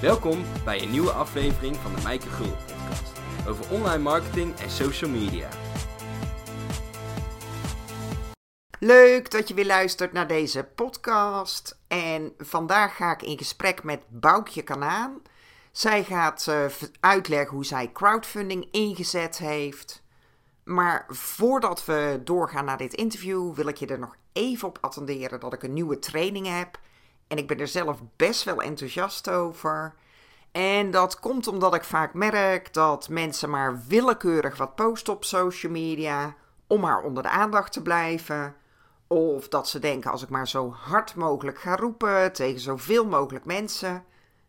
Welkom bij een nieuwe aflevering van de Mijke Gul podcast over online marketing en social media. Leuk dat je weer luistert naar deze podcast. En vandaag ga ik in gesprek met Boukje Kanaan. Zij gaat uh, uitleggen hoe zij crowdfunding ingezet heeft. Maar voordat we doorgaan naar dit interview, wil ik je er nog even op attenderen dat ik een nieuwe training heb. En ik ben er zelf best wel enthousiast over. En dat komt omdat ik vaak merk dat mensen maar willekeurig wat posten op social media om maar onder de aandacht te blijven. Of dat ze denken als ik maar zo hard mogelijk ga roepen tegen zoveel mogelijk mensen,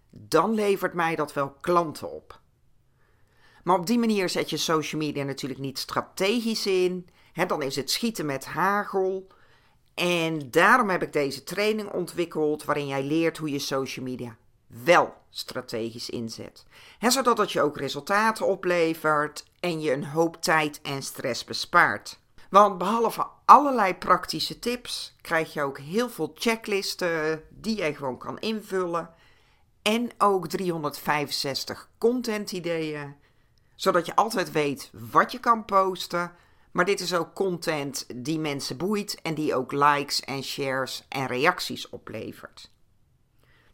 dan levert mij dat wel klanten op. Maar op die manier zet je social media natuurlijk niet strategisch in. dan is het schieten met hagel. En daarom heb ik deze training ontwikkeld waarin jij leert hoe je social media wel strategisch inzet. zodat het je ook resultaten oplevert en je een hoop tijd en stress bespaart. Want behalve allerlei praktische tips krijg je ook heel veel checklisten die je gewoon kan invullen. En ook 365 content ideeën, zodat je altijd weet wat je kan posten. Maar dit is ook content die mensen boeit en die ook likes en shares en reacties oplevert.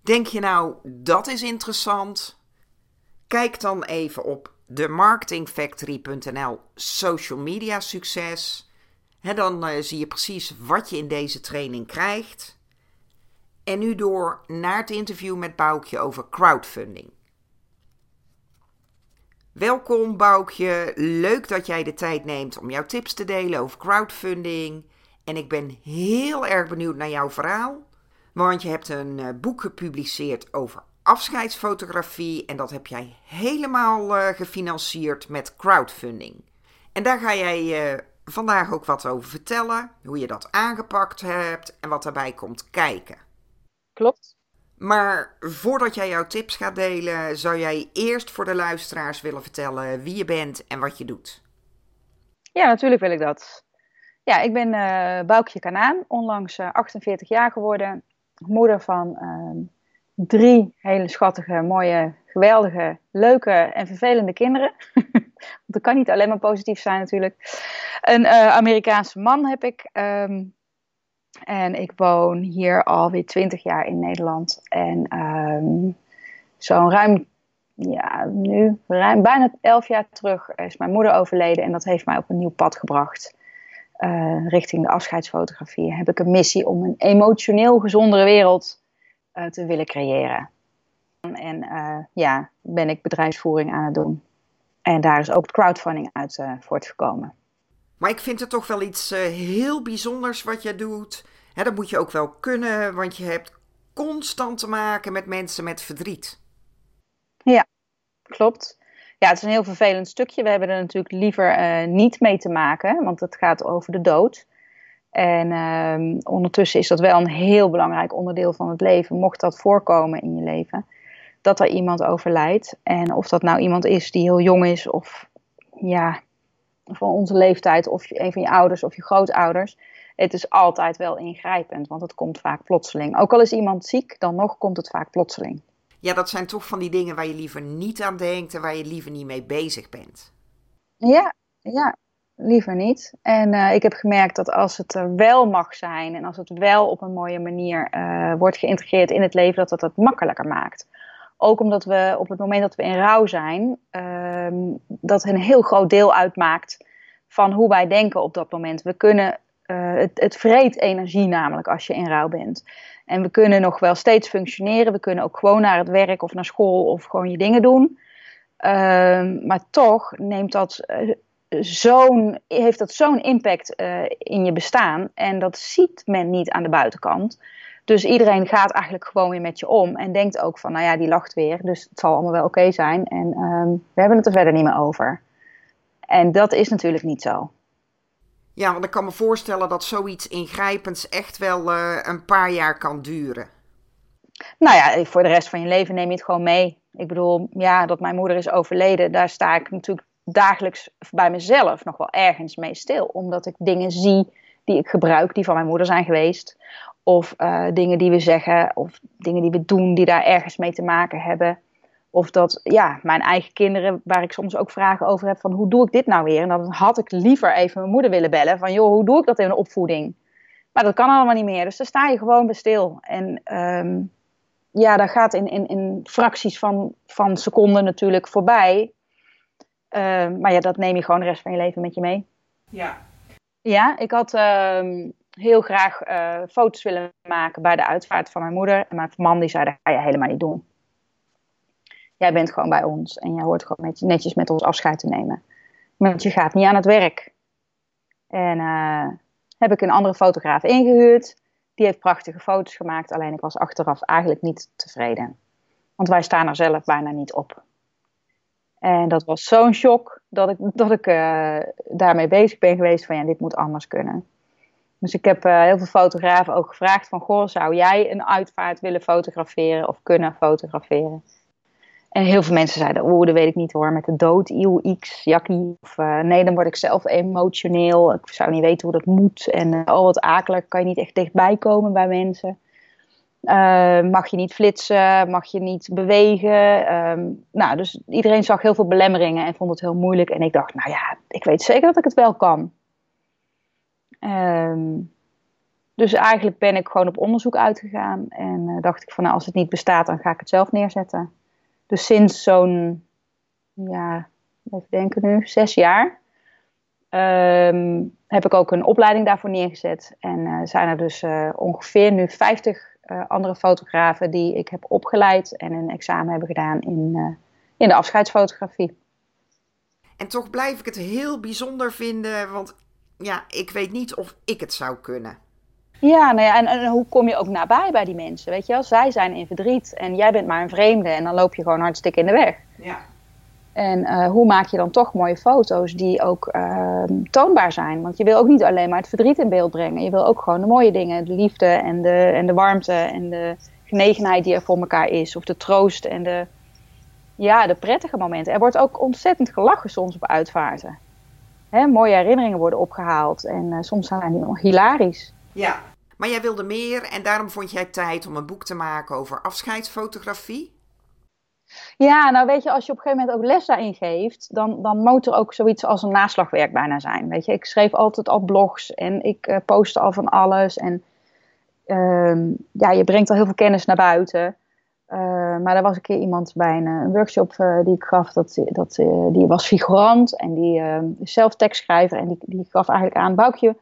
Denk je nou, dat is interessant? Kijk dan even op de marketingfactory.nl social media succes. dan uh, zie je precies wat je in deze training krijgt. En nu door naar het interview met Boukje over crowdfunding. Welkom Boukje, leuk dat jij de tijd neemt om jouw tips te delen over crowdfunding. En ik ben heel erg benieuwd naar jouw verhaal. Want je hebt een uh, boek gepubliceerd over afscheidsfotografie en dat heb jij helemaal uh, gefinancierd met crowdfunding. En daar ga jij uh, vandaag ook wat over vertellen, hoe je dat aangepakt hebt en wat daarbij komt kijken. Klopt. Maar voordat jij jouw tips gaat delen, zou jij eerst voor de luisteraars willen vertellen wie je bent en wat je doet? Ja, natuurlijk wil ik dat. Ja, ik ben uh, Boukje Kanaan, onlangs 48 jaar geworden moeder van ehm, drie hele schattige, mooie, geweldige, leuke en vervelende kinderen. Want dat kan niet alleen maar positief zijn natuurlijk. Een uh, Amerikaanse man heb ik. Ehm, en ik woon hier alweer twintig jaar in Nederland. En um, zo'n ruim, ja, nu, ruim, bijna elf jaar terug is mijn moeder overleden. En dat heeft mij op een nieuw pad gebracht. Uh, richting de afscheidsfotografie, heb ik een missie om een emotioneel gezondere wereld uh, te willen creëren. En uh, ja, ben ik bedrijfsvoering aan het doen. En daar is ook crowdfunding uit voortgekomen. Maar ik vind het toch wel iets heel bijzonders wat je doet. Hè, dat moet je ook wel kunnen, want je hebt constant te maken met mensen met verdriet. Ja, klopt ja, het is een heel vervelend stukje. We hebben er natuurlijk liever uh, niet mee te maken, want het gaat over de dood. En uh, ondertussen is dat wel een heel belangrijk onderdeel van het leven, mocht dat voorkomen in je leven, dat er iemand overlijdt. En of dat nou iemand is die heel jong is, of ja, van onze leeftijd, of een van je ouders of je grootouders. Het is altijd wel ingrijpend, want het komt vaak plotseling. Ook al is iemand ziek, dan nog komt het vaak plotseling ja, dat zijn toch van die dingen waar je liever niet aan denkt en waar je liever niet mee bezig bent. Ja, ja, liever niet. En uh, ik heb gemerkt dat als het er wel mag zijn en als het wel op een mooie manier uh, wordt geïntegreerd in het leven, dat dat het makkelijker maakt. Ook omdat we op het moment dat we in rouw zijn, uh, dat een heel groot deel uitmaakt van hoe wij denken op dat moment. We kunnen, uh, het, het vreet energie namelijk als je in rouw bent. En we kunnen nog wel steeds functioneren. We kunnen ook gewoon naar het werk of naar school of gewoon je dingen doen. Ehm, maar toch neemt dat, zo'n, heeft dat zo'n impact uh, in je bestaan. En dat ziet men niet aan de buitenkant. Dus iedereen gaat eigenlijk gewoon weer met je om. En denkt ook van, nou ja, die lacht weer. Dus het zal allemaal wel oké zijn. En um, we hebben het er verder niet meer over. En dat is natuurlijk niet zo. Ja, want ik kan me voorstellen dat zoiets ingrijpends echt wel uh, een paar jaar kan duren. Nou ja, voor de rest van je leven neem je het gewoon mee. Ik bedoel, ja, dat mijn moeder is overleden, daar sta ik natuurlijk dagelijks bij mezelf nog wel ergens mee stil. Omdat ik dingen zie die ik gebruik, die van mijn moeder zijn geweest. Of uh, dingen die we zeggen, of dingen die we doen, die daar ergens mee te maken hebben. Of dat, ja, mijn eigen kinderen, waar ik soms ook vragen over heb van hoe doe ik dit nou weer? En dan had ik liever even mijn moeder willen bellen van joh, hoe doe ik dat in een opvoeding? Maar dat kan allemaal niet meer. Dus daar sta je gewoon bij stil. En ehm, ja, dat gaat in, in, in fracties van, van seconden natuurlijk voorbij. Ehm, maar ja, dat neem je gewoon de rest van je leven met je mee. Ja. Ja, ik had ehm, heel graag uh, foto's willen maken bij de uitvaart van mijn moeder. En mijn man die zei, dat ga je helemaal niet doen. Jij bent gewoon bij ons en jij hoort gewoon netjes met ons afscheid te nemen. Want je gaat niet aan het werk. En uh, heb ik een andere fotograaf ingehuurd. Die heeft prachtige foto's gemaakt, alleen ik was achteraf eigenlijk niet tevreden. Want wij staan er zelf bijna niet op. En dat was zo'n shock dat ik, dat ik uh, daarmee bezig ben geweest van ja, dit moet anders kunnen. Dus ik heb uh, heel veel fotografen ook gevraagd van goh, zou jij een uitvaart willen fotograferen of kunnen fotograferen? En heel veel mensen zeiden, oeh, dat weet ik niet hoor, met de dood, iu, x, jakkie. Of uh, nee, dan word ik zelf emotioneel. Ik zou niet weten hoe dat moet. En uh, oh, wat akelig, kan je niet echt dichtbij komen bij mensen. Mag je niet flitsen, mag je niet bewegen. Um, nou, dus iedereen zag heel veel belemmeringen en vond het heel moeilijk. En ik dacht, nou ja, ik weet zeker dat ik het wel kan. Um, dus eigenlijk ben ik gewoon op onderzoek uitgegaan. En dacht ik van, nou, als het niet bestaat, dan ga ik het zelf neerzetten. Dus sinds zo'n, ja, even denken nu, zes jaar. Um, heb ik ook een opleiding daarvoor neergezet. En uh, zijn er dus uh, ongeveer nu 50 uh, andere fotografen die ik heb opgeleid en een examen hebben gedaan in, in de afscheidsfotografie. En toch blijf ik het heel bijzonder vinden, want ja, ik weet niet of ik het zou kunnen. Ja, nou ja en, en, hoe kom je ook nabij bij die mensen? Weet je wel, zij zijn in verdriet en jij bent maar een vreemde en dan loop je gewoon hartstikke in de weg. Ja. En uh, hoe maak je dan toch mooie foto's die ook uh, toonbaar zijn? Want je wil ook niet alleen maar het verdriet in beeld brengen. Je wil ook gewoon de mooie dingen, de liefde en de, en de warmte en de genegenheid die er voor elkaar is. Of de troost en de, ja, de prettige momenten. Er wordt ook ontzettend gelachen soms op uitvaarten. Hè, mooie herinneringen worden opgehaald en uh, soms zijn die nog hilarisch. Ja, maar jij wilde meer en daarom vond jij tijd om een boek te maken over afscheidsfotografie? Ja, nou weet je, als je op een gegeven moment ook les daarin geeft, dan, dan moet er ook zoiets als een naslagwerk bijna zijn. Weet je, ik schreef altijd al blogs en ik uh, postte al van alles. En uh, ja, je brengt al heel veel kennis naar buiten. Uh, maar er was een keer iemand bij een, een workshop uh, die ik gaf, dat, dat, die was figurant en die is zelf tekstschrijver. En die, die gaf eigenlijk aan, Boukje,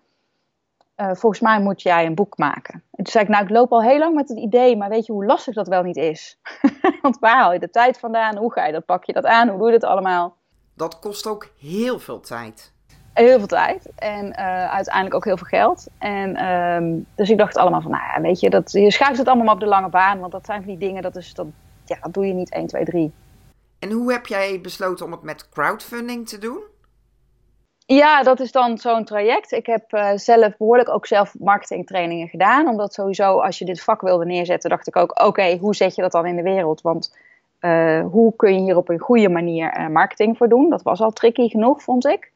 volgens mij moet jij een boek maken. En toen zei ik, nou, ik loop al heel lang met het idee, maar weet je hoe lastig dat wel niet is? Want waar haal je de tijd vandaan? Hoe ga je dat, pak je dat aan? Hoe doe je dat allemaal? Dat kost ook heel veel tijd. Heel veel tijd en uh, uiteindelijk ook heel veel geld. En, um, dus ik dacht allemaal van, nou ja, weet je, dat, je schuift het allemaal maar op de lange baan. Want dat zijn van die dingen, dat, is, dat, ja, dat doe je niet 1, 2, 3. En hoe heb jij besloten om het met crowdfunding te doen? Ja, dat is dan zo'n traject. Ik heb uh, zelf behoorlijk ook zelf marketingtrainingen gedaan. Omdat sowieso als je dit vak wilde neerzetten, dacht ik ook, oké, okay, hoe zet je dat dan in de wereld? Want uh, hoe kun je hier op een goede manier marketing voor doen? Dat was al tricky genoeg, vond ik.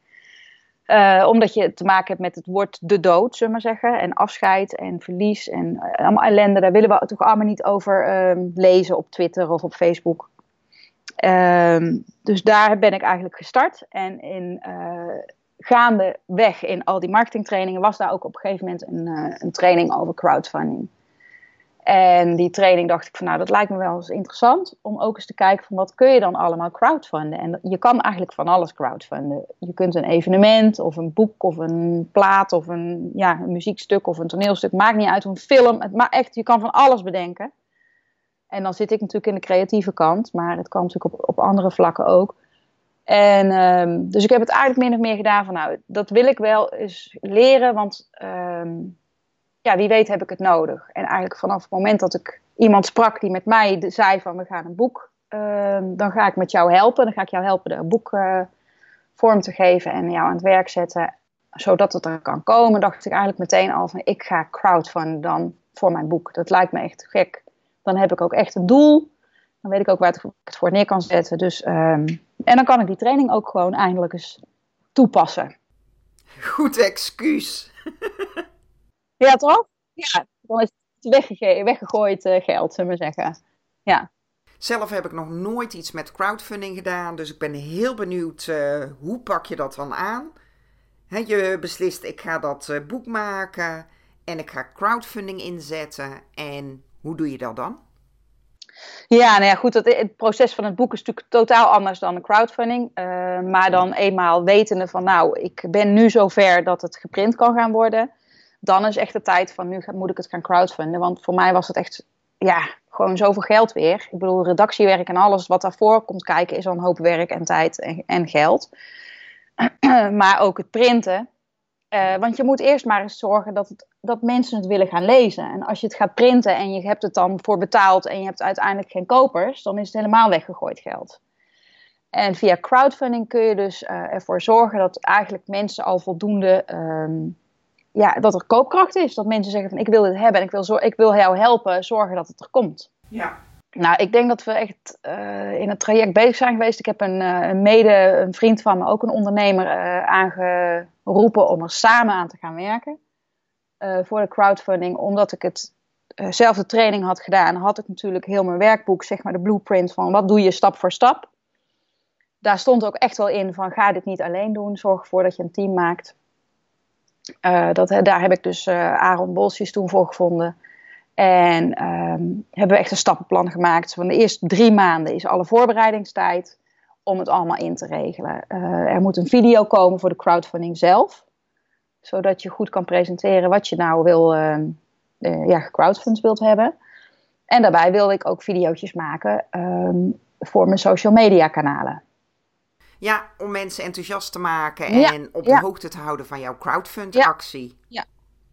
Omdat je te maken hebt met het woord de dood, zullen we maar zeggen. En afscheid en verlies en allemaal ellende. Daar willen we toch allemaal niet over ehm, lezen op Twitter of op Facebook. Um, dus daar ben ik eigenlijk gestart. En in gaandeweg in al die marketingtrainingen was daar ook op een gegeven moment een, uh, een training over crowdfunding. En die training dacht ik van nou, dat lijkt me wel eens interessant om ook eens te kijken van wat kun je dan allemaal crowdfunden. En je kan eigenlijk van alles crowdfunden. Je kunt een evenement of een boek of een plaat of een, ja, een muziekstuk of een toneelstuk, maakt niet uit, een film. Het, echt, je kan van alles bedenken. En dan zit ik natuurlijk in de creatieve kant, maar het kan natuurlijk op, op andere vlakken ook. En um, dus ik heb het eigenlijk min of meer gedaan van, nou, dat wil ik wel eens leren, want um, ja, wie weet heb ik het nodig. En eigenlijk vanaf het moment dat ik iemand sprak die met mij zei van, we gaan een boek, um, dan ga ik met jou helpen. Dan ga ik jou helpen een boek uh, vorm te geven en jou aan het werk zetten, zodat het er kan komen. Dacht ik eigenlijk meteen al van, ik ga crowdfunden dan voor mijn boek. Dat lijkt me echt gek. Dan heb ik ook echt een doel. Dan weet ik ook waar ik het voor neer kan zetten. Dus, um, en dan kan ik die training ook gewoon eindelijk eens toepassen. Goed excuus. Ja, toch? Ja, dan is het weggege weggegooid uh, geld, zullen we zeggen. Ja. Zelf heb ik nog nooit iets met crowdfunding gedaan, dus ik ben heel benieuwd uh, hoe pak je dat dan aan? He, je beslist, ik ga dat uh, boek maken en ik ga crowdfunding inzetten. En hoe doe je dat dan? Ja, nou ja, goed. Het, het, proces van het boek is natuurlijk totaal anders dan de crowdfunding. Uh, maar dan eenmaal wetende van, nou, ik ben nu zover dat het geprint kan gaan worden. Dan is echt de tijd van, nu moet ik het gaan crowdfunden. Want voor mij was het echt, ja, gewoon zoveel geld weer. Ik bedoel, redactiewerk en alles wat daarvoor komt kijken is al een hoop werk en tijd en, en geld. maar ook het printen. Uh, want je moet eerst maar eens zorgen dat, het, dat mensen het willen gaan lezen. En als je het gaat printen en je hebt het dan voor betaald en je hebt uiteindelijk geen kopers, dan is het helemaal weggegooid geld. En via crowdfunding kun je dus uh, ervoor zorgen dat eigenlijk mensen al voldoende, um, ja, dat er koopkracht is. Dat mensen zeggen van ik wil dit hebben en ik wil, ik wil jou helpen zorgen dat het er komt. Ja. Nou, ik denk dat we echt uh, in het traject bezig zijn geweest. Ik heb een, uh, een, mede, een vriend van me, ook een ondernemer, uh, aangeroepen om er samen aan te gaan werken. voor de crowdfunding, omdat ik het zelf de training had gedaan, had ik natuurlijk heel mijn werkboek, zeg maar de blueprint van wat doe je stap voor stap. Daar stond ook echt wel in van ga dit niet alleen doen, zorg ervoor dat je een team maakt. Dat, daar heb ik dus Aaron Bolsjes toen voor gevonden. En um, hebben we echt een stappenplan gemaakt. Van de eerste drie maanden is alle voorbereidingstijd om het allemaal in te regelen. Uh, er moet een video komen voor de crowdfunding zelf. Zodat je goed kan presenteren wat je nou wil, uh, ja, gecrowdfund wilt hebben. En daarbij wilde ik ook video's maken um, voor mijn social media kanalen. Ja, om mensen enthousiast te maken en ja, op de ja. hoogte te houden van jouw crowdfund actie. Ja,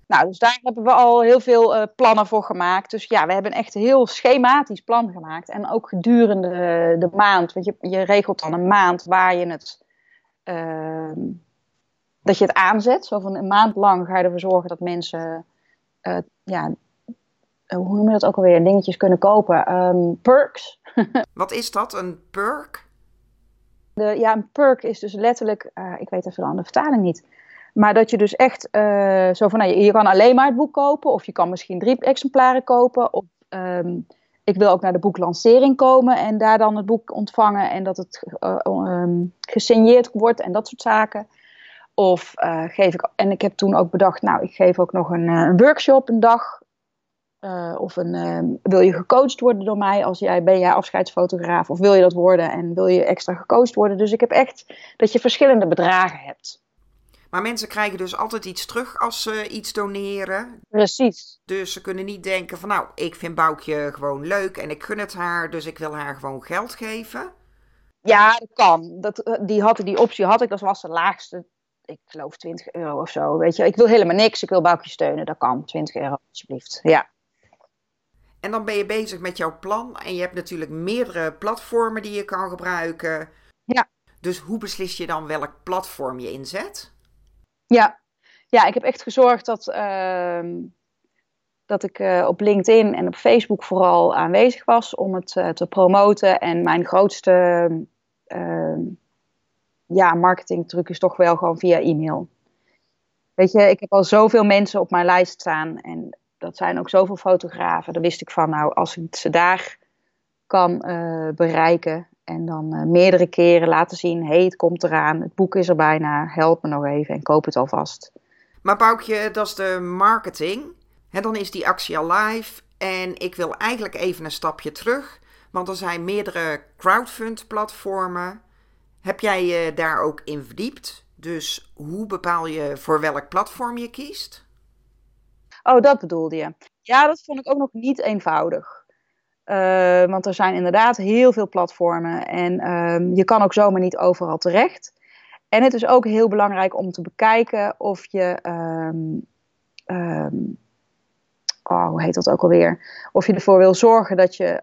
nou, dus daar hebben we al heel veel uh, plannen voor gemaakt. Dus ja, we hebben echt een heel schematisch plan gemaakt. En ook gedurende de maand, want je, je regelt dan een maand waar je het, uh, dat je het aanzet. Zo van een maand lang ga je ervoor zorgen dat mensen, uh, ja, hoe noem je dat ook alweer, dingetjes kunnen kopen. Um, perks. Wat is dat, een perk? De, ja, een perk is dus letterlijk, ik weet even de andere vertaling niet maar dat je dus echt uh, zo van, nou, je, je, kan alleen maar het boek kopen, of je kan misschien drie exemplaren kopen. Of um, ik wil ook naar de boeklancering komen en daar dan het boek ontvangen en dat het uh, gesigneerd wordt en dat soort zaken. Of geef ik, en ik heb toen ook bedacht, nou, ik geef ook nog een, een workshop een dag. Of een, um, wil je gecoacht worden door mij als jij ben jij afscheidsfotograaf of wil je dat worden en wil je extra gecoacht worden. Dus ik heb echt dat je verschillende bedragen hebt. Maar mensen krijgen dus altijd iets terug als ze iets doneren. Precies. Dus ze kunnen niet denken van nou, ik vind Boukje gewoon leuk en ik gun het haar, dus ik wil haar gewoon geld geven. Ja, dat kan. Dat, eh, die, had, die optie had ik, dat was de laagste, ik geloof 20 euro of zo. Weet je, ik wil helemaal niks, ik wil Boukje steunen, dat kan. 20 euro alsjeblieft, ja. En dan ben je bezig met jouw plan en je hebt natuurlijk meerdere platformen die je kan gebruiken. Ja. Dus hoe beslis je dan welk platform je inzet? Ja, ja ik heb echt gezorgd dat, uh, dat ik uh, op LinkedIn en op Facebook vooral aanwezig was om het uh, te promoten. En mijn grootste uh, ja, marketingtruc is toch wel gewoon via e-mail. Weet je, ik heb al zoveel mensen op mijn lijst staan en dat zijn ook zoveel fotografen. Daar wist ik van, nou, als ik ze daar kan bereiken en dan uh, meerdere keren laten zien: hé, hey, het komt eraan, het boek is er bijna, help me nog even en koop het alvast. Maar Boukje, dat is de marketing. En dan is die actie al live. En ik wil eigenlijk even een stapje terug, want er zijn meerdere crowdfund-platformen. Heb jij je daar ook in verdiept? Dus hoe bepaal je voor welk platform je kiest? Oh, dat bedoelde je. Ja, dat vond ik ook nog niet eenvoudig. Uh, want er zijn inderdaad heel veel platformen en um, je kan ook zomaar niet overal terecht. En het is ook heel belangrijk om te bekijken of je, um, um, oh, hoe heet dat ook alweer? Of je ervoor wil zorgen dat je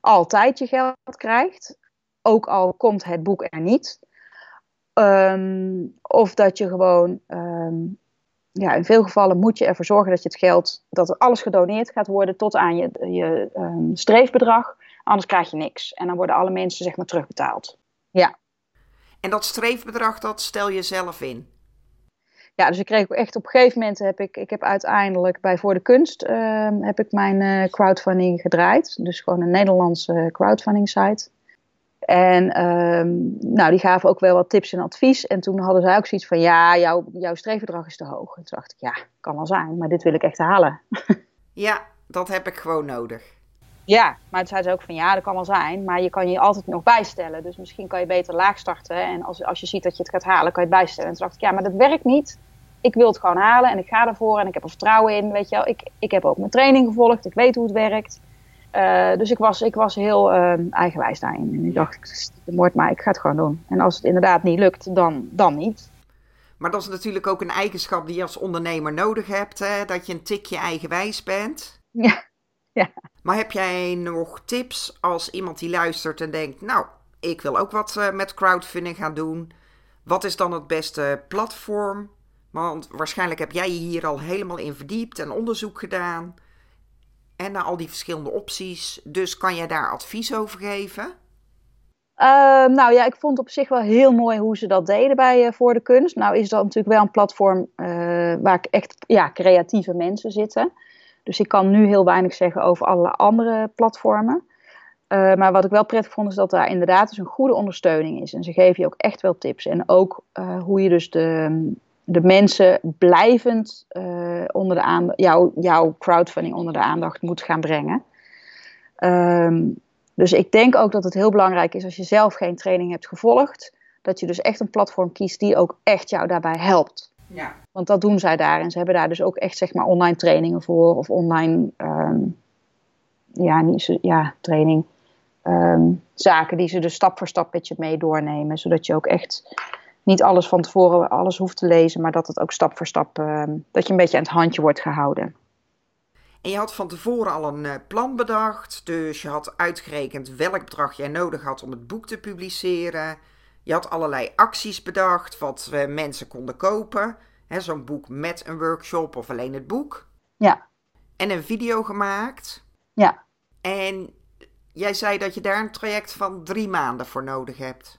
altijd je geld krijgt, ook al komt het boek er niet. of dat je gewoon ja, in veel gevallen moet je ervoor zorgen dat je het geld, dat er alles gedoneerd gaat worden tot aan je, je um, streefbedrag. Anders krijg je niks. En dan worden alle mensen zeg maar terugbetaald. Ja. En dat streefbedrag, dat stel je zelf in? ja, dus ik kreeg ook echt op een gegeven moment heb ik, ik heb uiteindelijk bij Voor de Kunst ehm, heb ik mijn eh, crowdfunding gedraaid. Dus gewoon een Nederlandse crowdfunding site. En ehm, nou, die gaven ook wel wat tips en advies. En toen hadden zij ook zoiets van, ja, jouw, jouw streefbedrag is te hoog. En toen dacht ik, ja, kan wel zijn, maar dit wil ik echt halen. Ja, dat heb ik gewoon nodig. Ja, maar toen zei ze ook van ja, dat kan wel zijn, maar je kan je altijd nog bijstellen. Dus misschien kan je beter laag starten en als, als je ziet dat je het gaat halen, kan je het bijstellen. En toen dacht ik, ja, maar dat werkt niet. Ik wil het gewoon halen en ik ga ervoor en ik heb er vertrouwen in, weet je wel. Ik, ik heb ook mijn training gevolgd, ik weet hoe het werkt. Uh, dus ik was, ik was heel uh, eigenwijs daarin. En ik dacht, het wordt maar, ik ga het gewoon doen. En als het inderdaad niet lukt, dan, dan niet. Maar dat is natuurlijk ook een eigenschap die je als ondernemer nodig hebt, hè? dat je een tikje eigenwijs bent. Ja. ja. Maar heb jij nog tips als iemand die luistert en denkt, nou, ik wil ook wat uh, met crowdfunding gaan doen. Wat is dan het beste platform? Want waarschijnlijk heb jij je hier al helemaal in verdiept en onderzoek gedaan. En naar al die verschillende opties. Dus kan jij daar advies over geven? Uh, nou ja, ik vond op zich wel heel mooi hoe ze dat deden bij uh, Voor de Kunst. Nou is dat natuurlijk wel een platform uh, waar echt ja, creatieve mensen zitten. Dus ik kan nu heel weinig zeggen over alle andere platformen. Uh, maar wat ik wel prettig vond is dat daar inderdaad dus een goede ondersteuning is. En ze geven je ook echt wel tips. En ook hoe je dus de, de mensen blijvend onder de aandacht, jouw, jouw crowdfunding onder de aandacht moet gaan brengen. Um, dus ik denk ook dat het heel belangrijk is als je zelf geen training hebt gevolgd, dat je dus echt een platform kiest die ook echt jou daarbij helpt. Ja. Want dat doen zij daar en ze hebben daar dus ook echt zeg maar online trainingen voor of online, um, ja, niet zo, ja, training. Um, zaken die ze dus stap voor stap met je mee doornemen, zodat je ook echt niet alles van tevoren alles hoeft te lezen, maar dat het ook stap voor stap, um, dat je een beetje aan het handje wordt gehouden. En je had van tevoren al een uh, plan bedacht, dus je had uitgerekend welk bedrag jij nodig had om het boek te publiceren. Je had allerlei acties bedacht wat uh, mensen konden kopen. Zo'n boek met een workshop of alleen het boek. Ja. En een video gemaakt. Ja. En jij zei dat je daar een traject van drie maanden voor nodig hebt.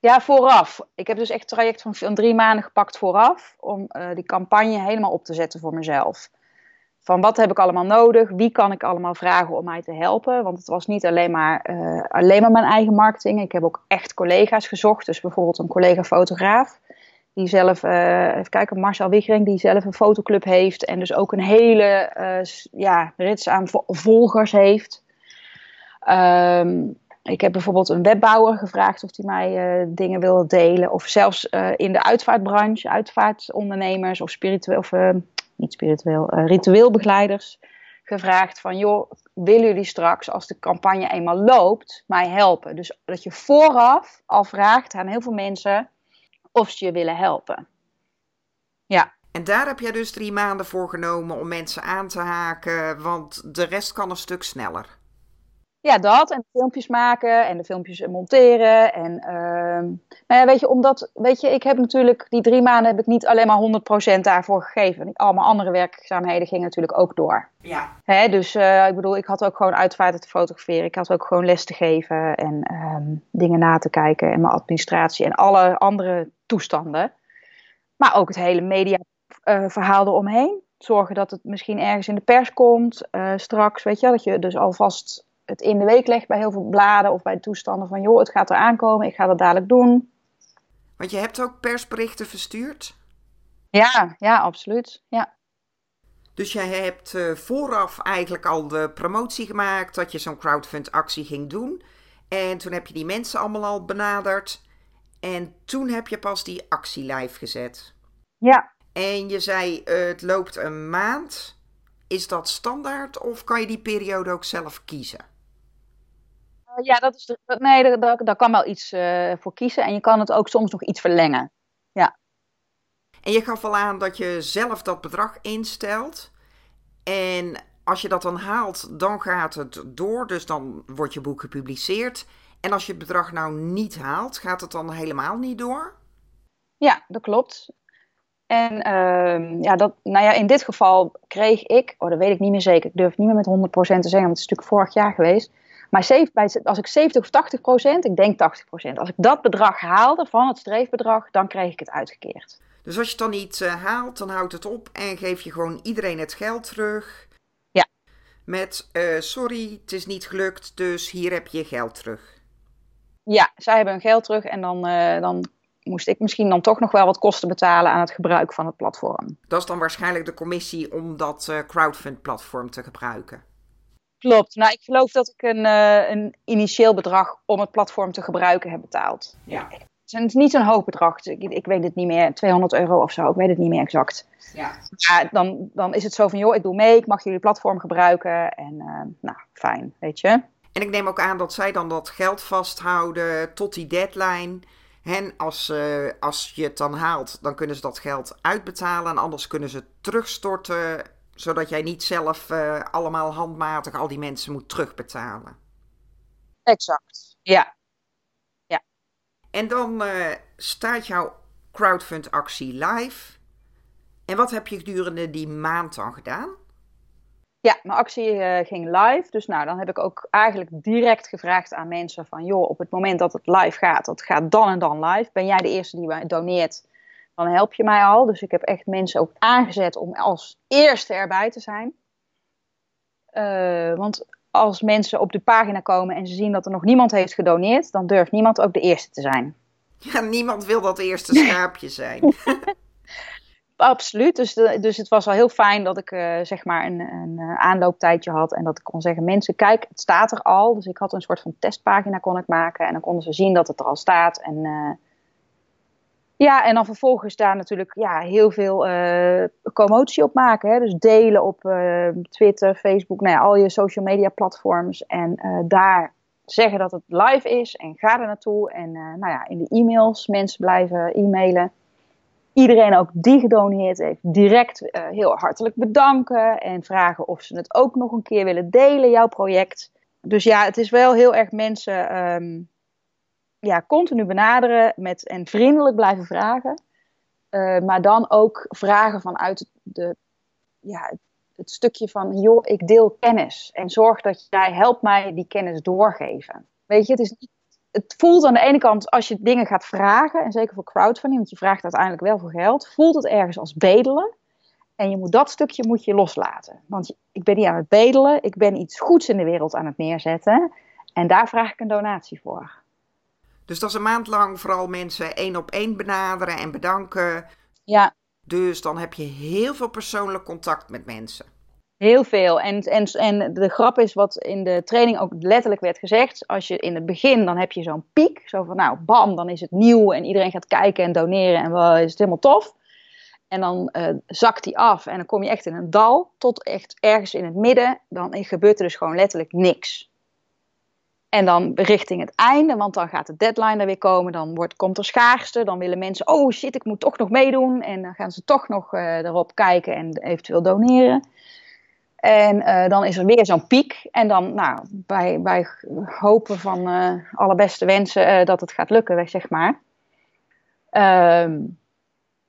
Ja, vooraf. Ik heb dus echt een traject van, drie maanden gepakt vooraf. Om uh, die campagne helemaal op te zetten voor mezelf van wat heb ik allemaal nodig, wie kan ik allemaal vragen om mij te helpen. Want het was niet alleen maar, uh, alleen maar mijn eigen marketing. Ik heb ook echt collega's gezocht. Dus bijvoorbeeld een collega fotograaf. Die zelf, uh, even kijken, Marcel Wiggering, die zelf een fotoclub heeft. En dus ook een hele ja, rits aan volgers heeft. Um, ik heb bijvoorbeeld een webbouwer gevraagd of hij mij dingen wil delen. Of zelfs in de uitvaartbranche, uitvaartondernemers of spiritueel... Of, niet spiritueel, ritueelbegeleiders gevraagd van, joh, willen jullie straks, als de campagne eenmaal loopt, mij helpen? Dus dat je vooraf al vraagt aan heel veel mensen of ze je willen helpen. Ja. En daar heb jij dus drie maanden voor genomen om mensen aan te haken, want de rest kan een stuk sneller. Ja, dat. En filmpjes maken en de filmpjes monteren. En uh, nou ja, weet je, omdat, weet je, ik heb natuurlijk die drie maanden heb ik niet alleen maar 100% daarvoor gegeven. Al mijn andere werkzaamheden gingen natuurlijk ook door. Ja. Hè, dus uh, ik bedoel, ik had ook gewoon uitvaarten te fotograferen. Ik had ook gewoon les te geven en um, dingen na te kijken. En mijn administratie en alle andere toestanden. Maar ook het hele media uh, verhaal eromheen. Zorgen dat het misschien ergens in de pers komt uh, straks, weet je. Dat je dus alvast het in de week legt bij heel veel bladen of bij de toestanden van joh, het gaat eraan komen, ik ga dat dadelijk doen. Want je hebt ook persberichten verstuurd? Ja, ja, absoluut. Ja. Dus jij hebt uh, vooraf eigenlijk al de promotie gemaakt dat je zo'n crowdfund actie ging doen. En toen heb je die mensen allemaal al benaderd. En toen heb je pas die actie live gezet. Ja. En je zei uh, het loopt een maand. Is dat standaard of kan je die periode ook zelf kiezen? Ja, dat is de, nee, daar, daar kan wel iets uh, voor kiezen. En je kan het ook soms nog iets verlengen. Ja. En je gaf al aan dat je zelf dat bedrag instelt. En als je dat dan haalt, dan gaat het door. Dus dan wordt je boek gepubliceerd. En als je het bedrag nou niet haalt, gaat het dan helemaal niet door? Ja, dat klopt. En uh, ja, dat, nou ja, in dit geval kreeg ik, oh dat weet ik niet meer zeker, ik durf het niet meer met 100% te zeggen, want het is natuurlijk vorig jaar geweest. Maar als ik 70 of 80% ik denk 80% als ik dat bedrag haalde van het streefbedrag, dan kreeg ik het uitgekeerd. Dus als je het dan niet uh, haalt, dan houdt het op en geef je gewoon iedereen het geld terug. Ja. Met, uh, sorry, het is niet gelukt, dus hier heb je je geld terug. Ja, zij hebben hun geld terug en dan, uh, dan moest ik misschien dan toch nog wel wat kosten betalen aan het gebruik van het platform. Dat is dan waarschijnlijk de commissie om dat uh, crowdfund-platform te gebruiken. Klopt. Nou, ik geloof dat ik een, uh, een initieel bedrag om het platform te gebruiken heb betaald. Ja. Het is niet zo'n hoog bedrag. Ik, ik, weet het niet meer. 200 euro of zo. Ik weet het niet meer exact. Ja. ja dan, dan is het zo van, joh, ik doe mee. Ik mag jullie platform gebruiken. En uh, nou, fijn, weet je. En ik neem ook aan dat zij dan dat geld vasthouden tot die deadline. En als, uh, als je het dan haalt, dan kunnen ze dat geld uitbetalen. En anders kunnen ze het terugstorten. Zodat jij niet zelf uh, allemaal handmatig al die mensen moet terugbetalen. Exact, ja. ja. En dan uh, staat jouw crowdfund actie live. En wat heb je gedurende die maand dan gedaan? Ja, mijn actie uh, ging live. Dus nou, dan heb ik ook eigenlijk direct gevraagd aan mensen van... joh, op het moment dat het live gaat, dat gaat dan en dan live. Ben jij de eerste die doneert, dan help je mij al. Dus ik heb echt mensen ook aangezet om als eerste erbij te zijn. Uh, want als mensen op de pagina komen en ze zien dat er nog niemand heeft gedoneerd... dan durft niemand ook de eerste te zijn. Ja, niemand wil dat eerste schaapje zijn. Absoluut. Dus, de, dus het was al heel fijn dat ik uh, zeg maar een, een aanlooptijdje had. En dat ik kon zeggen, mensen, kijk, het staat er al. Dus ik had een soort van testpagina kon ik maken. En dan konden ze zien dat het er al staat. En ja, en dan vervolgens daar natuurlijk ja, heel veel uh, commotie op maken. Hè? Dus delen op Twitter, Facebook, nou ja, al je social media platforms. En daar zeggen dat het live is. En ga er naartoe. En nou ja, in de e-mails mensen blijven e-mailen iedereen ook die gedoneerd heeft, direct heel hartelijk bedanken en vragen of ze het ook nog een keer willen delen, jouw project. Dus ja, het is wel heel erg mensen um, ja, continu benaderen met, en vriendelijk blijven vragen. Uh, maar dan ook vragen vanuit de, ja, het stukje van, joh, ik deel kennis en zorg dat jij helpt mij die kennis doorgeven. Weet je, het is het voelt aan de ene kant, als je dingen gaat vragen, en zeker voor crowdfunding, want je vraagt uiteindelijk wel voor geld, voelt het ergens als bedelen. En je moet dat stukje moet je loslaten. Want ik ben niet aan het bedelen, ik ben iets goeds in de wereld aan het neerzetten. En daar vraag ik een donatie voor. Dus dat is een maand lang vooral mensen één op één benaderen en bedanken. Ja. Dus dan heb je heel veel persoonlijk contact met mensen. Heel veel. En, en, en de grap is wat in de training ook letterlijk werd gezegd. Als je in het begin, dan heb je zo'n piek. Zo van, nou, bam, dan is het nieuw en iedereen gaat kijken en doneren en wel is het helemaal tof. En dan uh, zakt die af en dan kom je echt in een dal tot echt ergens in het midden. Dan gebeurt er dus gewoon letterlijk niks. En dan richting het einde, want dan gaat de deadline er weer komen. Dan wordt, komt er schaarste. Dan willen mensen, oh shit, ik moet toch nog meedoen. En dan gaan ze toch nog uh, erop kijken en eventueel doneren. En uh, dan is er weer zo'n piek. En dan, nou, wij, wij hopen van uh, alle beste wensen dat het gaat lukken, zeg maar. Um,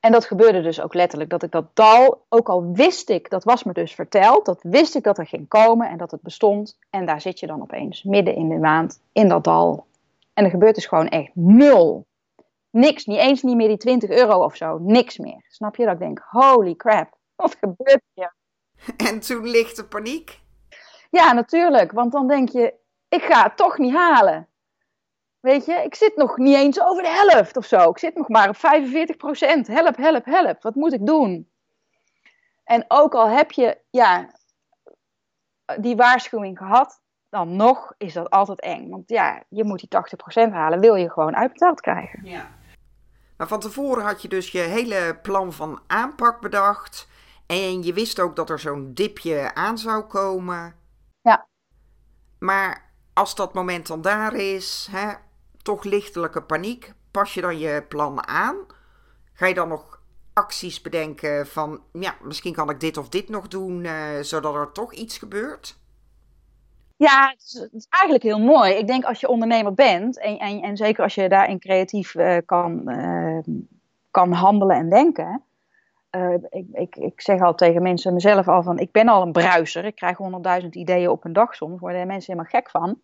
en dat gebeurde dus ook letterlijk, dat ik dat dal, ook al wist ik, dat was me dus verteld, dat wist ik dat er ging komen en dat het bestond. En daar zit je dan opeens, midden in de maand, in dat dal. En er gebeurt dus gewoon echt nul. Niks, niet eens niet meer die 20 euro of zo, niks meer. Snap je? Dat ik denk, holy crap, wat gebeurt hier? En toen ligt de paniek? Ja, natuurlijk. Want dan denk je, ik ga het toch niet halen. Weet je, ik zit nog niet eens over de helft of zo. Ik zit nog maar op 45 procent. Help, help, help. Wat moet ik doen? En ook al heb je ja, die waarschuwing gehad, dan nog is dat altijd eng. Want ja, je moet die 80% halen, wil je gewoon uitbetaald krijgen. Ja. Maar van tevoren had je dus je hele plan van aanpak bedacht. En je wist ook dat er zo'n dipje aan zou komen. Ja. Maar als dat moment dan daar is, hè, toch lichtelijke paniek, pas je dan je plan aan? Ga je dan nog acties bedenken van, ja, misschien kan ik dit of dit nog doen, uh, zodat er toch iets gebeurt? Ja, het is, eigenlijk heel mooi. Ik denk als je ondernemer bent, en, en, en zeker als je daarin creatief uh, kan, uh, kan handelen en denken, ik, ik, ik zeg al tegen mensen mezelf al van, ik ben al een bruiser. Ik krijg honderdduizend ideeën op een dag soms. Worden mensen helemaal gek van.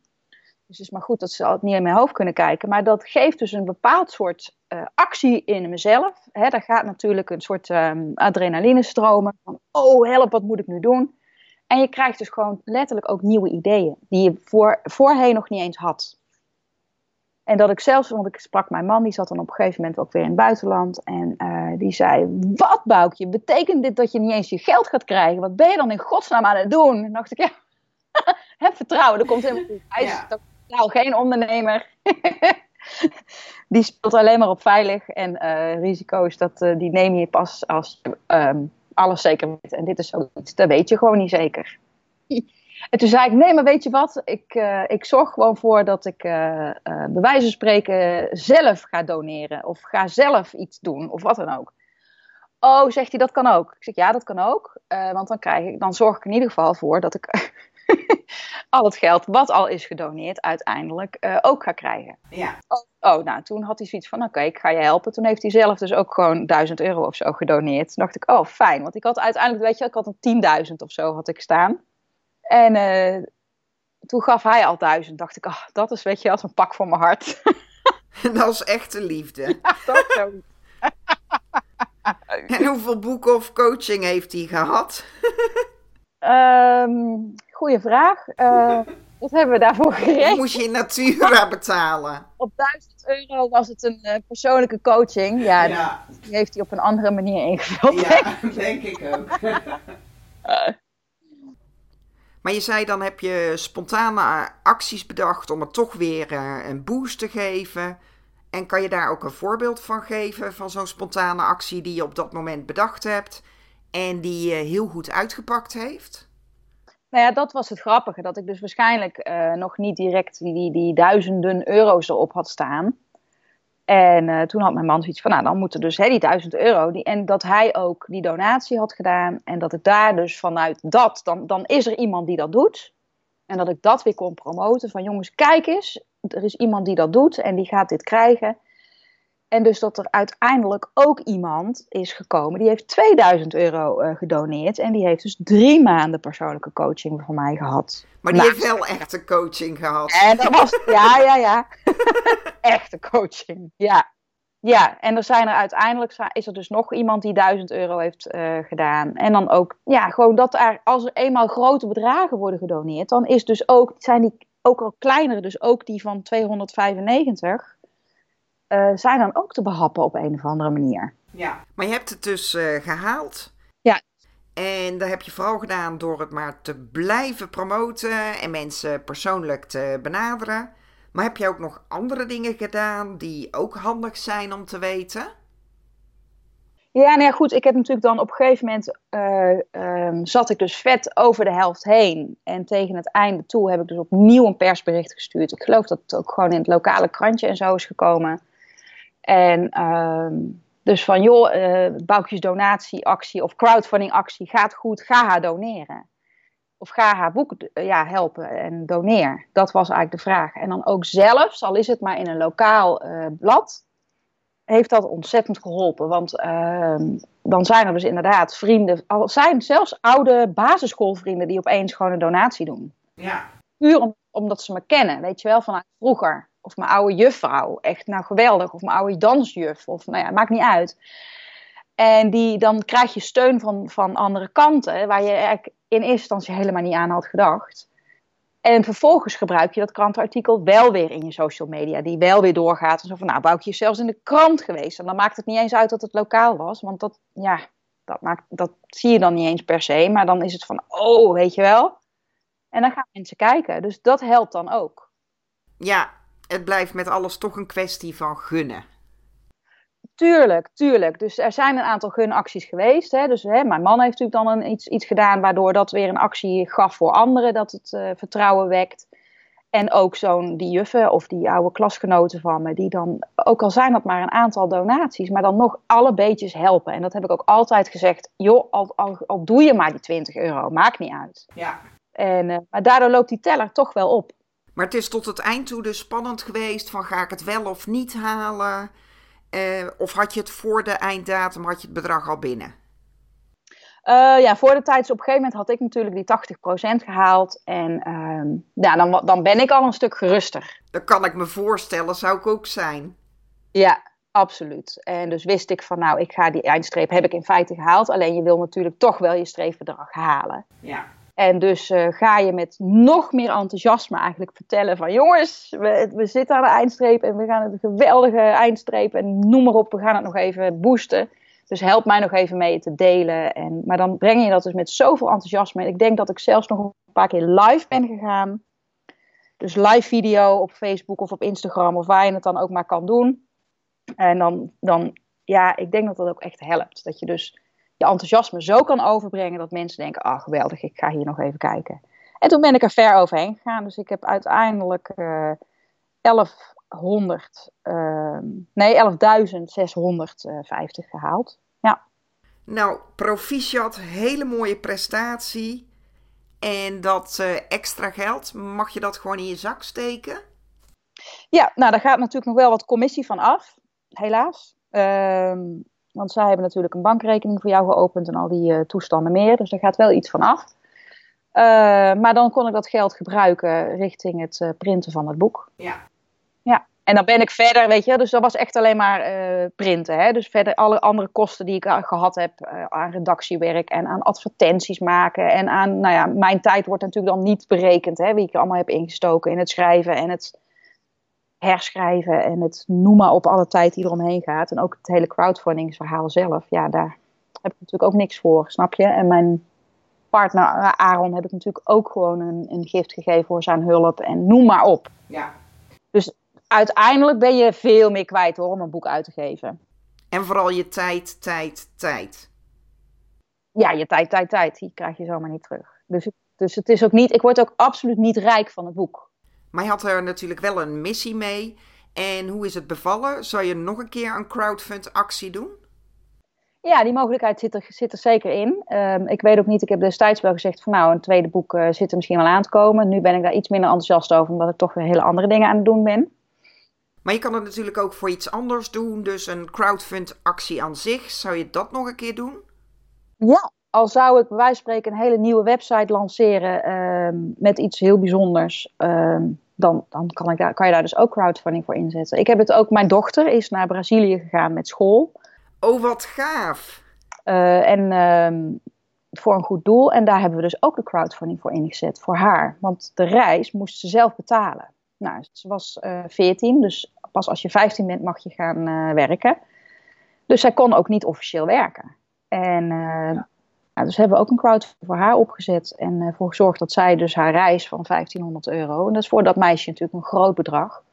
Dus het is maar goed dat ze het niet in mijn hoofd kunnen kijken. Maar dat geeft dus een bepaald soort uh, actie in mezelf. Hè, daar gaat natuurlijk een soort um, adrenaline stromen. Van, oh help, wat moet ik nu doen? En je krijgt dus gewoon letterlijk ook nieuwe ideeën. Die je voor, voorheen nog niet eens had. En dat ik zelfs, want ik sprak mijn man, die zat dan op een gegeven moment ook weer in het buitenland. En uh, die zei, wat Boukje, betekent dit dat je niet eens je geld gaat krijgen? Wat ben je dan in godsnaam aan het doen? En dacht ik, ja, heb vertrouwen, dat komt helemaal goed. Hij is ja. Nou geen ondernemer. die speelt alleen maar op veilig. En uh, risico's, dat, uh, die neem je pas als je um, alles zeker weet. En dit is zoiets, dat weet je gewoon niet zeker. En toen zei ik, nee, maar weet je wat? Ik, uh, ik zorg gewoon voor dat ik bij wijze van spreken zelf ga doneren. Of ga zelf iets doen, of wat dan ook. Oh, zegt hij, dat kan ook. Ik zeg, ja, dat kan ook. want dan, krijg ik, dan zorg ik in ieder geval voor dat ik al het geld wat al is gedoneerd uiteindelijk ook ga krijgen. Ja. Oh, oh, nou, toen had hij zoiets van, oké, ik ga je helpen. Toen heeft hij zelf dus ook gewoon 1000 euro of zo gedoneerd. Toen dacht ik, oh, fijn. Want ik had uiteindelijk, weet je, ik had een 10.000 of zo had ik staan. En uh, toen gaf hij al duizend. Dacht ik, oh, dat is weet je als een pak voor mijn hart. dat is echte liefde. Ja, dat zo. en hoeveel boeken of coaching heeft hij gehad? um, goeie vraag. Uh, wat hebben we daarvoor geregeld? Moest je in Natura betalen? Op 1000 euro was het een uh, persoonlijke coaching. Ja, ja, die heeft hij op een andere manier ingevuld. Ja, denk ik ook. Maar je zei dan heb je spontane acties bedacht om het toch weer uh, een boost te geven. En kan je daar ook een voorbeeld van geven van zo'n spontane actie die je op dat moment bedacht hebt en die heel goed uitgepakt heeft? Nou ja, dat was het grappige. Dat ik dus waarschijnlijk uh, nog niet direct die, die, duizenden euro's erop had staan. En uh, toen had mijn man zoiets van, nou dan moeten dus hè, die duizend euro. Die, en dat hij ook die donatie had gedaan. En dat ik daar dus vanuit dat, dan, dan is er iemand die dat doet. En dat ik dat weer kon promoten. Van jongens, kijk eens, er is iemand die dat doet en die gaat dit krijgen. En dus dat er uiteindelijk ook iemand is gekomen, die heeft 2000 euro uh, gedoneerd. En die heeft dus drie maanden persoonlijke coaching van mij gehad. Maar die nou, heeft wel echte coaching gehad. En dat was, ja, ja, ja. echte coaching, ja. Ja, en er zijn er uiteindelijk, is er dus nog iemand die 1000 euro heeft uh, gedaan. En dan ook, ja, gewoon dat er, als er eenmaal grote bedragen worden gedoneerd, dan is dus ook, zijn die ook al kleiner, dus ook die van 295 uh, zijn dan ook te behappen op een of andere manier. Ja, maar je hebt het dus uh, gehaald. Ja. En dat heb je vooral gedaan door het maar te blijven promoten en mensen persoonlijk te benaderen. Maar heb je ook nog andere dingen gedaan die ook handig zijn om te weten? Ja, nou ja, goed. Ik heb natuurlijk dan op een gegeven moment uh, um, zat ik dus vet over de helft heen. En tegen het einde toe heb ik dus opnieuw een persbericht gestuurd. Ik geloof dat het ook gewoon in het lokale krantje en zo is gekomen. En um, dus van joh, uh, Boukjes donatieactie of crowdfundingactie gaat goed, ga haar doneren. Of ga haar boek ja, helpen en doneer. Dat was eigenlijk de vraag. En dan ook zelfs, al is het maar in een lokaal uh, blad, heeft dat ontzettend geholpen. Want uh, dan zijn er dus inderdaad vrienden, al zijn zelfs oude basisschoolvrienden die opeens gewoon een donatie doen. Ja. Puur om, omdat ze me kennen, weet je wel, vanuit vroeger. Of mijn oude juffrouw, echt nou geweldig. Of mijn oude dansjuf, of nou ja, maakt niet uit. En die, dan krijg je steun van, van andere kanten, waar je eigenlijk in eerste instantie helemaal niet aan had gedacht. En vervolgens gebruik je dat krantenartikel wel weer in je social media, die wel weer doorgaat. En zo van, nou, Boukje is zelfs in de krant geweest. En dan maakt het niet eens uit dat het lokaal was, want dat, ja, dat, maakt, dat zie je dan niet eens per se. Maar dan is het van, oh, weet je wel. En dan gaan mensen kijken. Dus dat helpt dan ook. Ja, het blijft met alles toch een kwestie van gunnen. Tuurlijk, tuurlijk. Dus er zijn een aantal gunacties geweest. Hè. Dus hè, mijn man heeft natuurlijk dan een, iets, iets gedaan waardoor dat weer een actie gaf voor anderen, dat het uh, vertrouwen wekt. En ook zo'n die juffen of die oude klasgenoten van me, die dan, ook al zijn dat maar een aantal donaties, maar dan nog alle beetjes helpen. En dat heb ik ook altijd gezegd, joh, al, al, al doe je maar die 20 euro, maakt niet uit. Ja. En, uh, maar daardoor loopt die teller toch wel op. Maar het is tot het eind toe dus spannend geweest van ga ik het wel of niet halen? Uh, of had je het voor de einddatum, had je het bedrag al binnen? Uh, ja, voor de tijd, dus op een gegeven moment had ik natuurlijk die 80% gehaald. En uh, ja, dan, dan ben ik al een stuk geruster. Dat kan ik me voorstellen, zou ik ook zijn. Ja, absoluut. En dus wist ik van, nou, ik ga die eindstreep, heb ik in feite gehaald. Alleen je wil natuurlijk toch wel je streefbedrag halen. Ja. En dus uh, ga je met nog meer enthousiasme eigenlijk vertellen van jongens, we, we zitten aan de eindstreep en we gaan het geweldige eindstreep en noem maar op, we gaan het nog even boosten. Dus help mij nog even mee te delen. En, maar dan breng je dat dus met zoveel enthousiasme. En ik denk dat ik zelfs nog een paar keer live ben gegaan. Dus live video op Facebook of op Instagram of waar je het dan ook maar kan doen. En dan, dan ja, ik denk dat dat ook echt helpt. Dat je dus je enthousiasme zo kan overbrengen dat mensen denken: ah, geweldig, ik ga hier nog even kijken. En toen ben ik er ver overheen gegaan. Dus ik heb uiteindelijk uh, 1100, uh, nee, 11.650 gehaald. Ja. Nou, proficiat, hele mooie prestatie. En dat uh, extra geld, mag je dat gewoon in je zak steken? Ja, nou, daar gaat natuurlijk nog wel wat commissie van af, helaas. Ehm, want zij hebben natuurlijk een bankrekening voor jou geopend en al die uh, toestanden meer. Dus daar gaat wel iets van af. Uh, maar dan kon ik dat geld gebruiken richting het uh, printen van het boek. Ja. Ja, en dan ben ik verder, weet je, dus dat was echt alleen maar printen. Hè? Dus verder alle andere kosten die ik gehad heb aan redactiewerk en aan advertenties maken. En aan, nou ja, mijn tijd wordt natuurlijk dan niet berekend, hè, wie ik allemaal heb ingestoken in het schrijven en het herschrijven en het noemen op alle tijd die eromheen gaat. En ook het hele crowdfundingsverhaal zelf. Ja, daar heb ik natuurlijk ook niks voor, snap je? En mijn partner eh, Aaron heb ik natuurlijk ook gewoon een, een gift gegeven voor zijn hulp. En noem maar op. Ja. Dus uiteindelijk ben je veel meer kwijt hoor, om een boek uit te geven. En vooral je tijd, tijd, tijd. Ja, je tijd, tijd, tijd. Die krijg je zomaar niet terug. Dus, dus het is ook niet, ik word ook absoluut niet rijk van het boek. Maar je had er natuurlijk wel een missie mee. En hoe is het bevallen? Zou je nog een keer een crowdfund actie doen? Ja, die mogelijkheid zit er, zit er zeker in. Um, ik weet ook niet, ik heb destijds wel gezegd van nou, een tweede boek uh, zit er misschien wel aan te komen. Nu ben ik daar iets minder enthousiast over, omdat ik toch weer hele andere dingen aan het doen ben. Maar je kan het natuurlijk ook voor iets anders doen. Dus een crowdfund actie aan zich, zou je dat nog een keer doen? Ja, al zou ik bij wijze van spreken een hele nieuwe website lanceren um, met iets heel bijzonders, um, dan, dan kan, ik daar, kan je daar dus ook crowdfunding voor inzetten. Ik heb het ook, mijn dochter is naar Brazilië gegaan met school. Oh, wat gaaf! Uh, en um, voor een goed doel. En daar hebben we dus ook de crowdfunding voor ingezet, voor haar. Want de reis moest ze zelf betalen. Nou, ze was uh, 14, dus pas als je 15 bent mag je gaan uh, werken. Dus zij kon ook niet officieel werken. En ja. Nou, dus hebben we ook een crowdfunding voor haar opgezet en ervoor uh, gezorgd dat zij dus haar reis van 1500 euro, en dat is voor dat meisje natuurlijk een groot bedrag,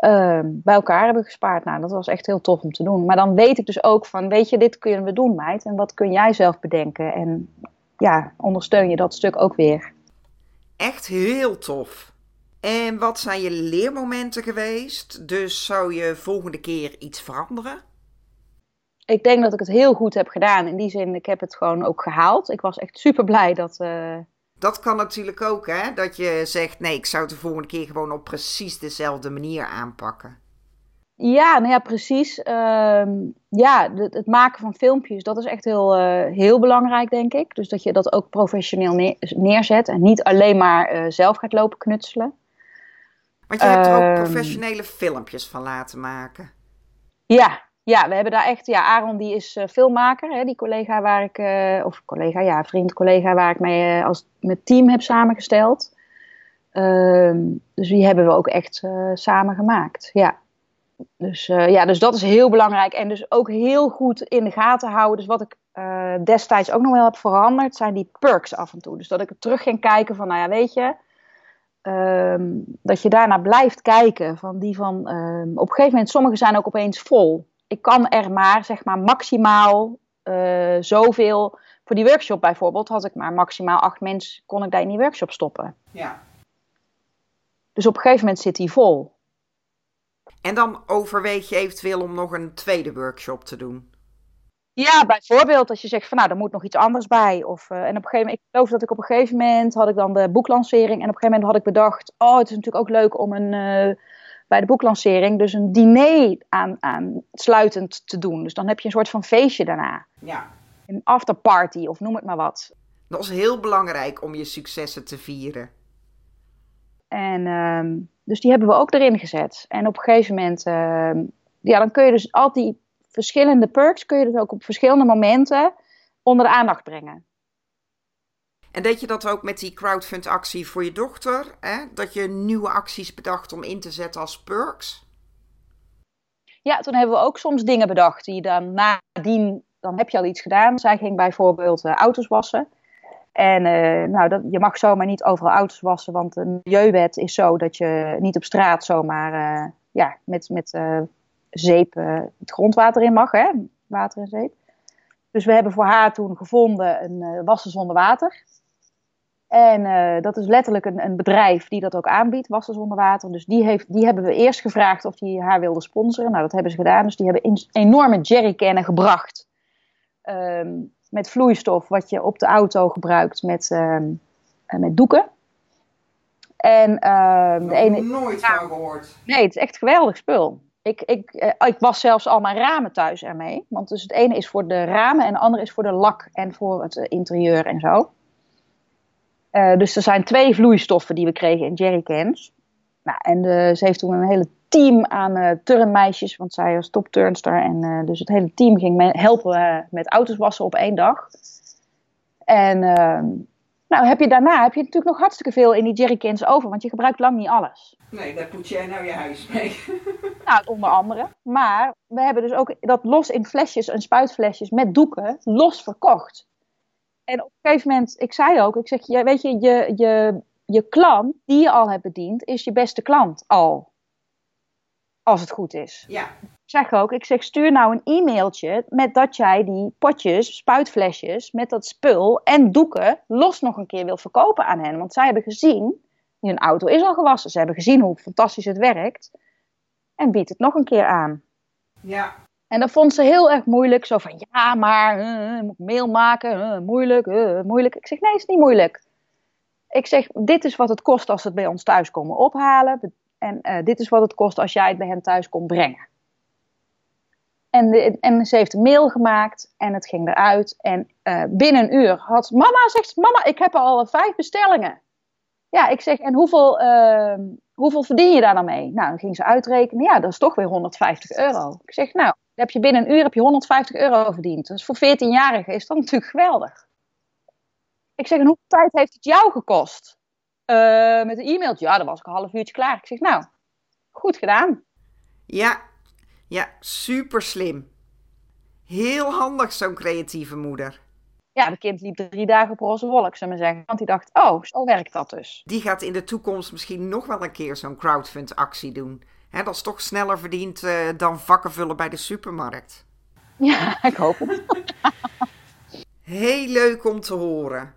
uh, bij elkaar hebben gespaard. Nou, dat was echt heel tof om te doen. Maar dan weet ik dus ook van, weet je, dit kunnen we doen meid, en wat kun jij zelf bedenken? En ja, ondersteun je dat stuk ook weer. Echt heel tof. En wat zijn je leermomenten geweest? Dus zou je volgende keer iets veranderen? Ik denk dat ik het heel goed heb gedaan. In die zin, ik heb het gewoon ook gehaald. Ik was echt super blij dat. Uh... Dat kan natuurlijk ook, hè? Dat je zegt: nee, ik zou het de volgende keer gewoon op precies dezelfde manier aanpakken. Ja, nou ja, precies. Uh, ja, het, het, maken van filmpjes, dat is echt heel, uh, heel belangrijk, denk ik. Dus dat je dat ook professioneel neer, neerzet en niet alleen maar uh, zelf gaat lopen knutselen. Want je hebt er ook ehm. professionele filmpjes van laten maken. Ja, ja, we hebben daar echt, ja, Aaron die is uh, filmmaker, hè, die collega waar ik, uh, of collega, ja, vriend, collega waar ik mee uh, als met team heb samengesteld. Ehm, dus die hebben we ook echt samen gemaakt, ja. Dus, ja, dus dat is heel belangrijk en dus ook heel goed in de gaten houden. Dus wat ik destijds ook nog wel heb veranderd, zijn die perks af en toe. Dus dat ik terug ging kijken van, nou ja, weet je, um, dat je daarna blijft kijken. Van die van, um, op een gegeven moment, sommige zijn ook opeens vol ik kan er maar, zeg maar, maximaal uh, zoveel. Voor die workshop bijvoorbeeld had ik maar maximaal acht mensen, kon ik daar in die workshop stoppen. Ja. Dus op een gegeven moment zit die vol. En dan overweeg je eventueel om nog een tweede workshop te doen? Ja, bijvoorbeeld als je zegt van nou, er moet nog iets anders bij. Of, uh, en op een gegeven moment, ik geloof dat ik op een gegeven moment had ik dan de boeklancering. En op een gegeven moment had ik bedacht, oh, het is natuurlijk ook leuk om een, uh, bij de boeklancering dus een diner aan, aan sluitend te doen. Dus dan heb je een soort van feestje daarna. Ja. een afterparty of noem het maar wat. Dat is heel belangrijk om je successen te vieren. En ehm, dus die hebben we ook erin gezet. En op een gegeven moment, ehm, ja, dan kun je dus al die verschillende perks, kun je dus ook op verschillende momenten onder de aandacht brengen. En deed je dat ook met die crowdfund actie voor je dochter? Hè? Dat je nieuwe acties bedacht om in te zetten als perks? Ja, toen hebben we ook soms dingen bedacht die dan nadien, dan heb je al iets gedaan. Zij ging bijvoorbeeld uh, auto's wassen. En uh, nou, dat, je mag zomaar niet overal auto's wassen, want de milieuwet is zo dat je niet op straat zomaar uh, ja, met, met zeep het grondwater in mag. Hè? Water en zeep. Dus we hebben voor haar toen gevonden een wassen zonder water. En uh, dat is letterlijk een, een, bedrijf die dat ook aanbiedt, wassen zonder water. Dus die, heeft, die hebben we eerst gevraagd of die haar wilde sponsoren. Nou, dat hebben ze gedaan. Dus die hebben in, enorme jerrycannen gebracht. Um, met vloeistof wat je op de auto gebruikt met, um, met doeken. En uh, de ene. nooit van gehoord. Nee, het is echt geweldig spul. Ik, ik, uh, ik was zelfs al mijn ramen thuis ermee. Want dus het ene is voor de ramen en het andere is voor de lak en voor het interieur en zo. Uh, dus er zijn twee vloeistoffen die we kregen in jerrycans. Nou, en de, ze heeft toen een hele team aan uh, turnmeisjes, want zij was topturnster. En uh, dus het hele team ging me helpen met auto's wassen op één dag. En ehm, nou, heb je daarna heb je natuurlijk nog hartstikke veel in die jerrycans over, want je gebruikt lang niet alles. Nee, daar poets jij nou je huis mee. nou, onder andere. Maar we hebben dus ook dat los in flesjes en spuitflesjes met doeken los verkocht. En op een gegeven moment, ik zei ook, ik zeg, ja, weet je, je, je, je klant die je al hebt bediend, is je beste klant al. Als het goed is. Ja. Ik zeg ook, ik zeg, stuur nou een e-mailtje met dat jij die potjes, spuitflesjes, met dat spul en doeken los nog een keer wil verkopen aan hen. Want zij hebben gezien, hun auto is al gewassen, ze hebben gezien hoe fantastisch het werkt. En biedt het nog een keer aan. Ja. En dat vond ze heel erg moeilijk. Zo van, ja, maar uh, moet mail maken, uh, moeilijk, uh, moeilijk. Ik zeg, nee, het is niet moeilijk. Ik zeg, dit is wat het kost als ze het bij ons thuis komen ophalen. En dit is wat het kost als jij het bij hen thuis komt brengen. En, en ze heeft een mail gemaakt en het ging eruit. En binnen een uur had mama, zegt mama, ik heb al vijf bestellingen. Ja, ik zeg, en hoeveel, hoeveel verdien je daar dan mee? Nou, dan ging ze uitrekenen. Ja, dat is toch weer 150 euro. Ik zeg, nou, heb je binnen een uur heb je 150 euro verdiend. Dus voor 14-jarigen is dat natuurlijk geweldig. Ik zeg, en hoeveel tijd heeft het jou gekost? Uh, met een e-mailtje. Ja, dan was ik een half uurtje klaar. Ik zeg, nou, goed gedaan. Ja, ja, super slim. Heel handig, zo'n creatieve moeder. Ja, de kind liep drie dagen op roze wolk, zullen we zeggen. Want die dacht, oh, zo werkt dat dus. Die gaat in de toekomst misschien nog wel een keer zo'n crowdfund-actie doen. Hè, dat is toch sneller verdiend uh, dan vakken vullen bij de supermarkt. Ja, ik hoop het. Heel leuk om te horen.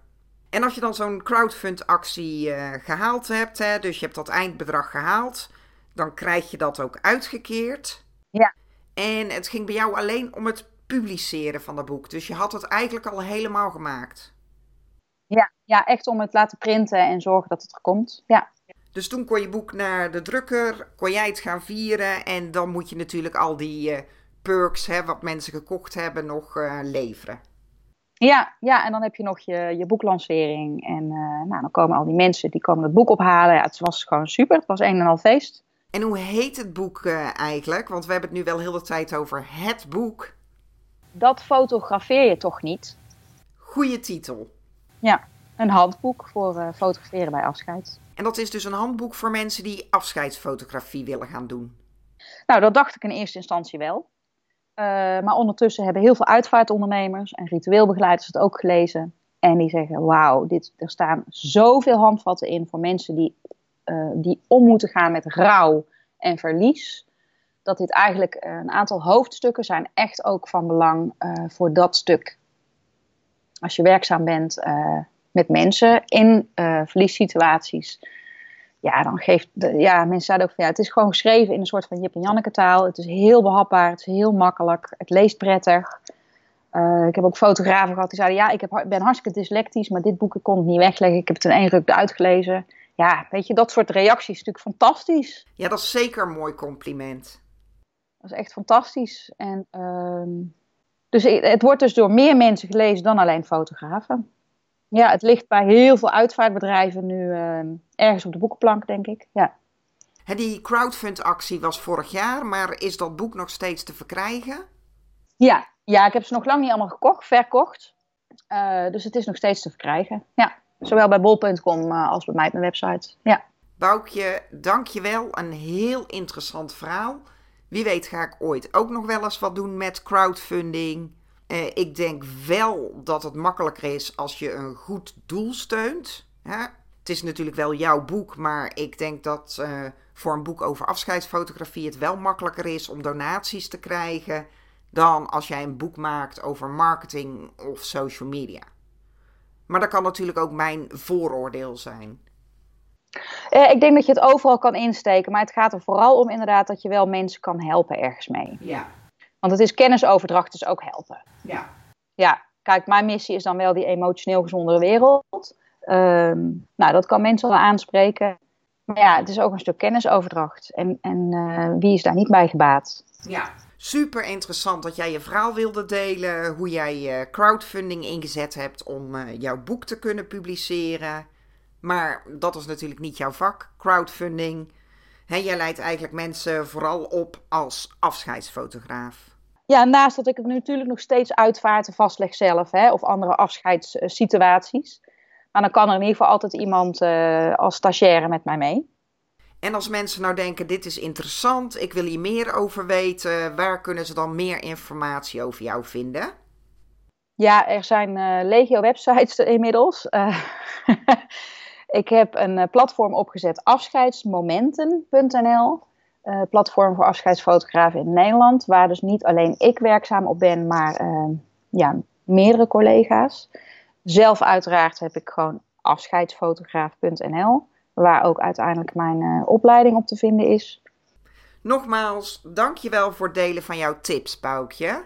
En als je dan zo'n crowdfund-actie uh, gehaald hebt, hè, dus je hebt dat eindbedrag gehaald, dan krijg je dat ook uitgekeerd. Ja. En het ging bij jou alleen om het publiceren van dat boek. Dus je had het eigenlijk al helemaal gemaakt. Ja, ja echt om het laten printen en zorgen dat het er komt. Ja. Dus toen kon je boek naar de drukker, kon jij het gaan vieren en dan moet je natuurlijk al die uh, perks, hè, wat mensen gekocht hebben, nog uh, leveren. Ja, ja, en dan heb je nog je, je boeklancering en uh, nou, dan komen al die mensen die komen het boek ophalen. Ja, het was gewoon super, het was een en al feest. En hoe heet het boek eigenlijk? Want we hebben het nu wel heel de tijd over het boek. Dat fotografeer je toch niet? Goeie titel. Ja, een handboek voor fotograferen bij afscheid. En dat is dus een handboek voor mensen die afscheidsfotografie willen gaan doen. Nou, dat dacht ik in eerste instantie wel. Uh, maar ondertussen hebben heel veel uitvaartondernemers en ritueelbegeleiders het ook gelezen. En die zeggen, wauw, dit, er staan zoveel handvatten in voor mensen die, uh, die om moeten gaan met rouw en verlies. Dat dit eigenlijk een aantal hoofdstukken zijn echt ook van belang voor dat stuk. Als je werkzaam bent met mensen in uh, verliessituaties. Ja, dan geeft de, ja, mensen zeiden ook van ja, het is gewoon geschreven in een soort van Jip en Janneke taal. Het is heel behapbaar, het is heel makkelijk, het leest prettig. Uh, ik heb ook fotografen gehad die zeiden ja, ik heb, ben hartstikke dyslectisch, maar dit boek ik kon het niet wegleggen. Ik heb het in één ruk uitgelezen. Ja, weet je, dat soort reacties is natuurlijk fantastisch. Ja, dat is zeker een mooi compliment. Dat is echt fantastisch. En uh, Dus het wordt dus door meer mensen gelezen dan alleen fotografen. Ja, het ligt bij heel veel uitvaartbedrijven nu uh, ergens op de boekenplank, denk ik. Ja. Die crowdfund-actie was vorig jaar, maar is dat boek nog steeds te verkrijgen? Ja, ja ik heb ze nog lang niet allemaal gekocht, verkocht. Uh, dus het is nog steeds te verkrijgen. Ja, zowel bij bol.com uh, als bij mij op mijn website. Ja. Boukje, dankjewel. Een heel interessant verhaal. Wie weet ga ik ooit ook nog wel eens wat doen met crowdfunding. Uh, ik denk wel dat het makkelijker is als je een goed doel steunt. Hè? Het is natuurlijk wel jouw boek, maar ik denk dat uh, voor een boek over afscheidsfotografie het wel makkelijker is om donaties te krijgen dan als jij een boek maakt over marketing of social media. Maar dat kan natuurlijk ook mijn vooroordeel zijn. Uh, ik denk dat je het overal kan insteken, maar het gaat er vooral om inderdaad dat je wel mensen kan helpen ergens mee. Ja. Want het is kennisoverdracht, dus ook helpen. Ja. Ja, kijk, mijn missie is dan wel die emotioneel gezondere wereld. Um, nou, dat kan mensen wel aanspreken. Maar ja, het is ook een stuk kennisoverdracht. En, en uh, wie is daar niet bij gebaat? Ja, super interessant dat jij je verhaal wilde delen. Hoe jij uh, crowdfunding ingezet hebt om uh, jouw boek te kunnen publiceren. Maar dat is natuurlijk niet jouw vak, crowdfunding. He, jij leidt eigenlijk mensen vooral op als afscheidsfotograaf. Ja, naast dat ik het natuurlijk nog steeds uitvaarten vastleg zelf, hè, of andere afscheidssituaties. Maar dan kan er in ieder geval altijd iemand uh, als stagiaire met mij mee. En als mensen nou denken, dit is interessant, ik wil hier meer over weten, waar kunnen ze dan meer informatie over jou vinden? Ja, er zijn uh, legio websites inmiddels. Uh, ik heb een platform opgezet, afscheidsmomenten.nl. Uh, platform voor afscheidsfotografen in Nederland, waar dus niet alleen ik werkzaam op ben, maar uh, ja, meerdere collega's. Zelf uiteraard heb ik gewoon afscheidsfotograaf.nl, waar ook uiteindelijk mijn uh, opleiding op te vinden is. Nogmaals, dankjewel voor het delen van jouw tips, Boukje.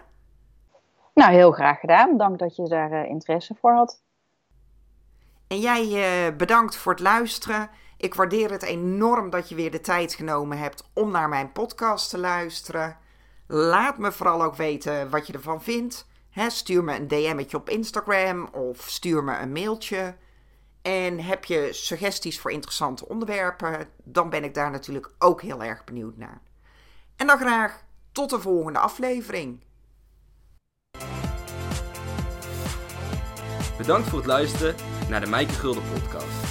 Nou, heel graag gedaan. Dank dat je daar interesse voor had. En jij bedankt voor het luisteren. Ik waardeer het enorm dat je weer de tijd genomen hebt om naar mijn podcast te luisteren. Laat me vooral ook weten wat je ervan vindt. Stuur me een DM'tje op Instagram of stuur me een mailtje. En heb je suggesties voor interessante onderwerpen, dan ben ik daar natuurlijk ook heel erg benieuwd naar. En dan graag tot de volgende aflevering. Bedankt voor het luisteren naar de Mijke Gulden podcast.